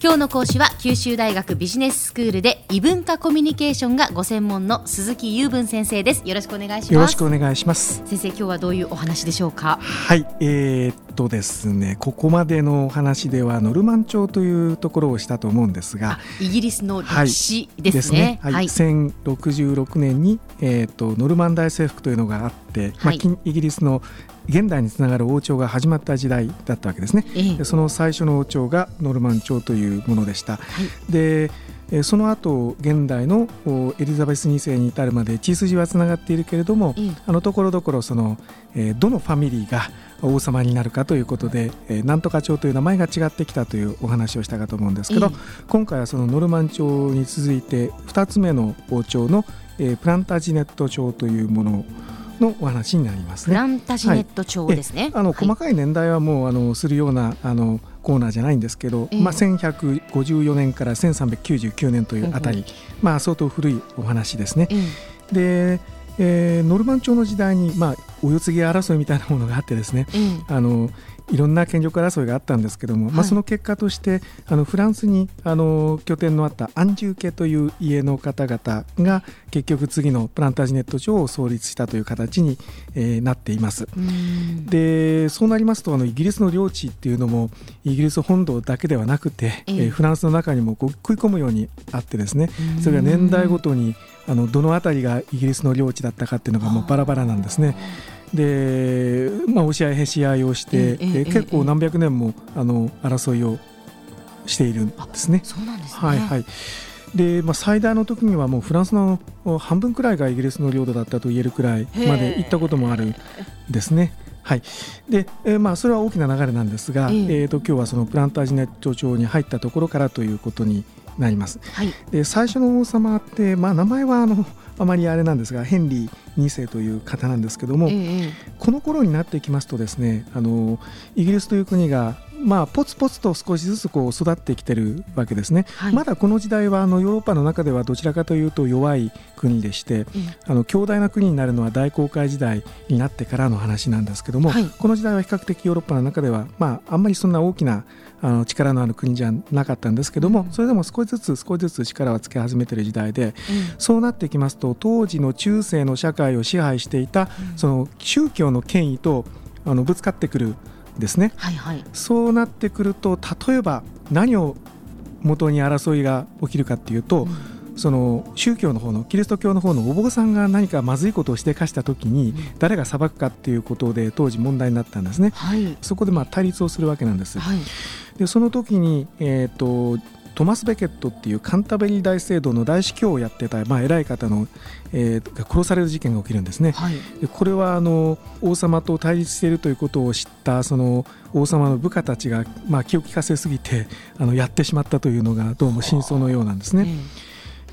今日の講師は九州大学ビジネススクールで異文化コミュニケーションがご専門の鈴木雄文先生です。よろしくお願いします。よろしくお願いします。先生今日はどういうお話でしょうか？はいえー、っとですね。ここまでのお話ではノルマン朝というところをしたと思うんですが。イギリスの歴史ですね,、はい、ね、はい、1066年に、えー、っとノルマン大征服というのがあって、まあ、イギリスの現代につながる王朝が始まった時代だったわけですね、ええ、その最初の王朝がノルマン朝というものでした、はい、でその後現代のエリザベス2世に至るまで血筋はつながっているけれども、あのところどころその、どのファミリーが王様になるかということで、なんとか朝という名前が違ってきたというお話をしたかと思うんですけど、今回はそのノルマン朝に続いて2つ目の王朝の、プランタジネット朝というもののお話になります、ね、プランタジネット帳ですね、はい、あの細かい年代はもうあのするようなあのコーナーじゃないんですけど、えー、まあ、1154年から1399年というあたり、まあ、相当古いお話ですね。えー、でえー、ノルマン朝の時代に、まあ、お世継ぎ争いみたいなものがあってですね、あのいろんな権力争いがあったんですけども、はい、まあ、その結果としてあのフランスにあの拠点のあったアンジュー家という家の方々が結局次のプランタージネット上を創立したという形に、えー、なっています。でそうなりますとあのイギリスの領地っていうのもイギリス本土だけではなくて、えー、フランスの中にもこう食い込むようにあってですねそれが年代ごとにあのどの辺りがイギリスの領地だったかっていうのがもうバラバラなんですね。で、まあ、押し合いへし合いをして、えー、結構何百年もあの争いをしているんですね。そうなんです、ね、はいはい。でまあ、最大の時にはもうフランスの半分くらいがイギリスの領土だったと言えるくらいまで行ったこともあるですね。はい。でえーまあ、それは大きな流れなんですが、えー、えーと今日はそのプランタージネット町に入ったところからということになります。はい、で最初の王様って、まあ、名前はあのあまりあれなんですがヘンリー2世という方なんですけども、えー、この頃になってきますとですねあのイギリスという国がまあ、ポツポツと少しずつこう育ってきてるわけですね、はい、まだこの時代はあのヨーロッパの中ではどちらかというと弱い国でして、うん、あの強大な国になるのは大航海時代になってからの話なんですけども、はい、この時代は比較的ヨーロッパの中では、まあ、あんまりそんな大きなあの力のある国じゃなかったんですけども、それでも少しずつ少しずつ力をつけ始めている時代で、そうなってきますと当時の中世の社会を支配していたその宗教の権威とあのぶつかってくるですね、はいはい、そうなってくると例えば何を元に争いが起きるかっていうと、うん。その宗教の方のキリスト教の方のお坊さんが何かまずいことをしてかした時に誰が裁くかっていうことで当時問題になったんですね、はい、そこでまあ対立をするわけなんです。はい、でその時に、えーと、トマス・ベケットっていうカンタベリー大聖堂の大司教をやってた、まあ、偉い方の、えー、殺される事件が起きるんですね。はい、でこれはあの王様と対立しているということを知ったその王様の部下たちが、まあ、気を利かせすぎてあのやってしまったというのがどうも真相のようなんですね。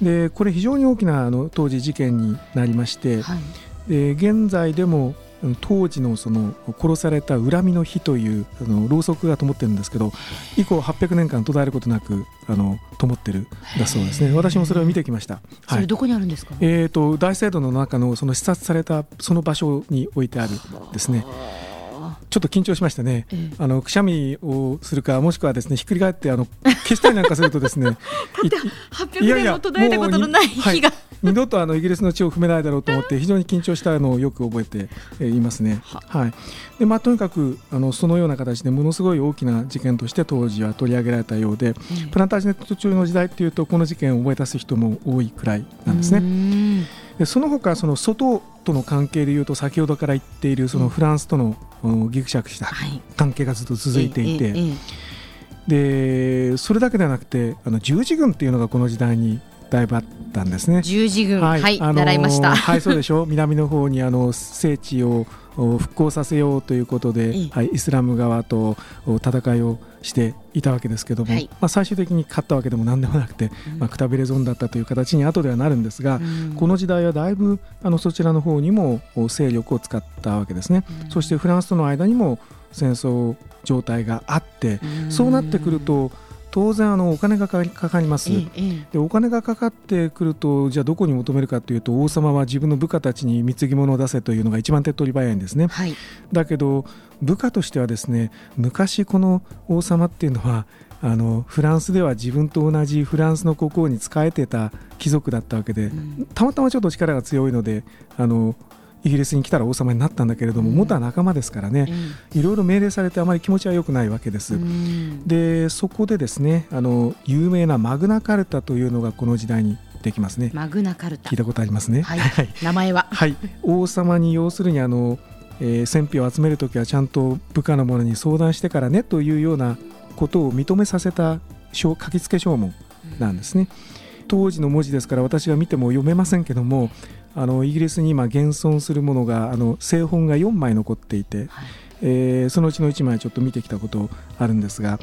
でこれ非常に大きなあの当時事件になりまして、はい、で現在でも当時のその殺された恨みの日というあのろうそくが灯ってるんですけど以降800年間途絶えることなくあの灯ってるだそうですね。私もそれを見てきました、それどこにあるんですか、えーと、大聖堂の中のその視察されたその場所に置いてあるですね。ちょっと緊張しましたね、ええ、あのくしゃみをするかもしくはですねひっくり返ってあの消したりなんかするとですね 800年も途絶えたことのない日が、二度とあのイギリスの地を踏めないだろうと思って非常に緊張したのをよく覚えていますね。は。い。でまあ、とにかくあのそのような形でものすごい大きな事件として当時は取り上げられたようで、うん、プランタージネット中の時代っていうとこの事件を覚え出す人も多いくらいなんですね。でその他その外との関係でいうと先ほどから言っているそのフランスとのぎくしゃくした関係がずっと続いていて、でそれだけではなくてあの十字軍っていうのがこの時代にだいぶあったんですね。十字軍、はい、はい、あの習いました。はい、そうでしょう。南の方にあの聖地を復興させようということで、はい、イスラム側と戦いをしていたわけですけども、はい、まあ、最終的に勝ったわけでも何でもなくて、うん、まあ、くたびれ損だったという形に後ではなるんですが、うん、この時代はだいぶあのそちらの方にも勢力を使ったわけですね、うん、そしてフランスとの間にも戦争状態があって、そうなってくると当然あのお金がかかります、でお金がかかってくるとじゃあどこに求めるかというと王様は自分の部下たちに貢ぎ物を出せというのが一番手っ取り早いんですね、はい、だけど部下としてはですね昔この王様っていうのはあのフランスでは自分と同じフランスの国王に仕えてた貴族だったわけで、うん、たまたまちょっと力が強いのであのイギリスに来たら王様になったんだけれども、元は仲間ですからね、いろいろ命令されてあまり気持ちは良くないわけです。でそこでですねあの有名なマグナカルタというのがこの時代にできますね。マグナカルタ聞いたことありますね。はい、名前は、はい、王様に要するにあの、えー、戦費を集めるときはちゃんと部下の者に相談してからねというようなことを認めさせた書書付証文なんですね。当時の文字ですから私が見ても読めませんけどもあのイギリスに今現存するものがあの製本が4枚残っていて、はい、えー、そのうちの1枚ちょっと見てきたことあるんですが、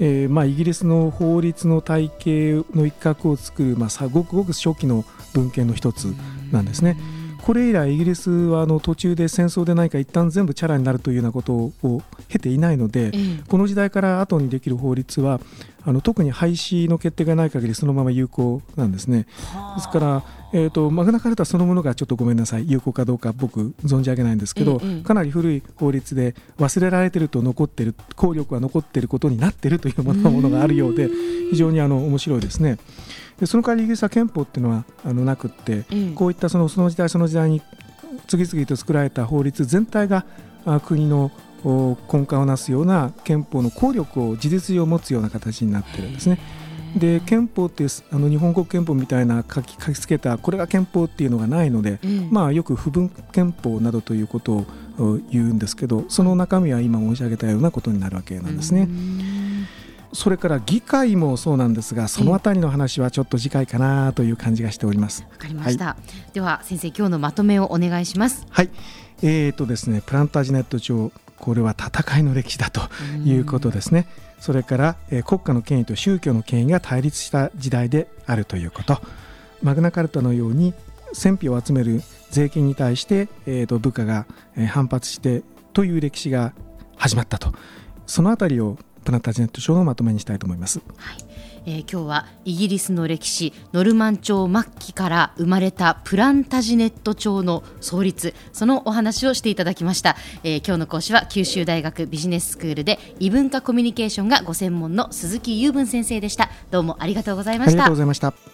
えー、まあ、イギリスの法律の体系の一角を作る、まあ、ごくごく初期の文献の一つなんですね。これ以来イギリスはあの途中で戦争で何か一旦全部チャラになるというようなことを経ていないので、この時代から後にできる法律はあの特に廃止の決定がない限りそのまま有効なんですね。ですから、えーと、マグナカルタそのものがちょっとごめんなさい。有効かどうか僕存じ上げないんですけど、かなり古い法律で忘れられてると残ってる効力は残ってることになってるというものがあるようで非常にあの面白いですね。でその代わりイギリスは憲法っていうのはあのなくって、うん、こういったそのその時代その時代に次々と作られた法律全体があ国の根幹をなすような憲法の効力を事実上持つような形になってるんですね。で憲法ってあの日本国憲法みたいな書き書きつけたこれが憲法っていうのがないので、うん、まあよく不分憲法などということを言うんですけどその中身は今申し上げたようなことになるわけなんですね。それから議会もそうなんですがそのあたりの話はちょっと次回かなという感じがしております。わかりました、はい、では先生今日のまとめをお願いします。はい。えーとですねプランタージネット帳これは戦いの歴史だということですね。それから、えー、国家の権威と宗教の権威が対立した時代であるということ。マグナカルタのように戦費を集める税金に対して、えーと部下が反発してという歴史が始まったと。そのあたりをプランタジネット賞のまとめにしたいと思います。はいえー、今日はイギリスの歴史ノルマン朝末期から生まれたプランタジネット朝の創立そのお話をしていただきました、えー、今日の講師は九州大学ビジネススクールで異文化コミュニケーションがご専門の鈴木雄文先生でした。どうもありがとうございました。ありがとうございました。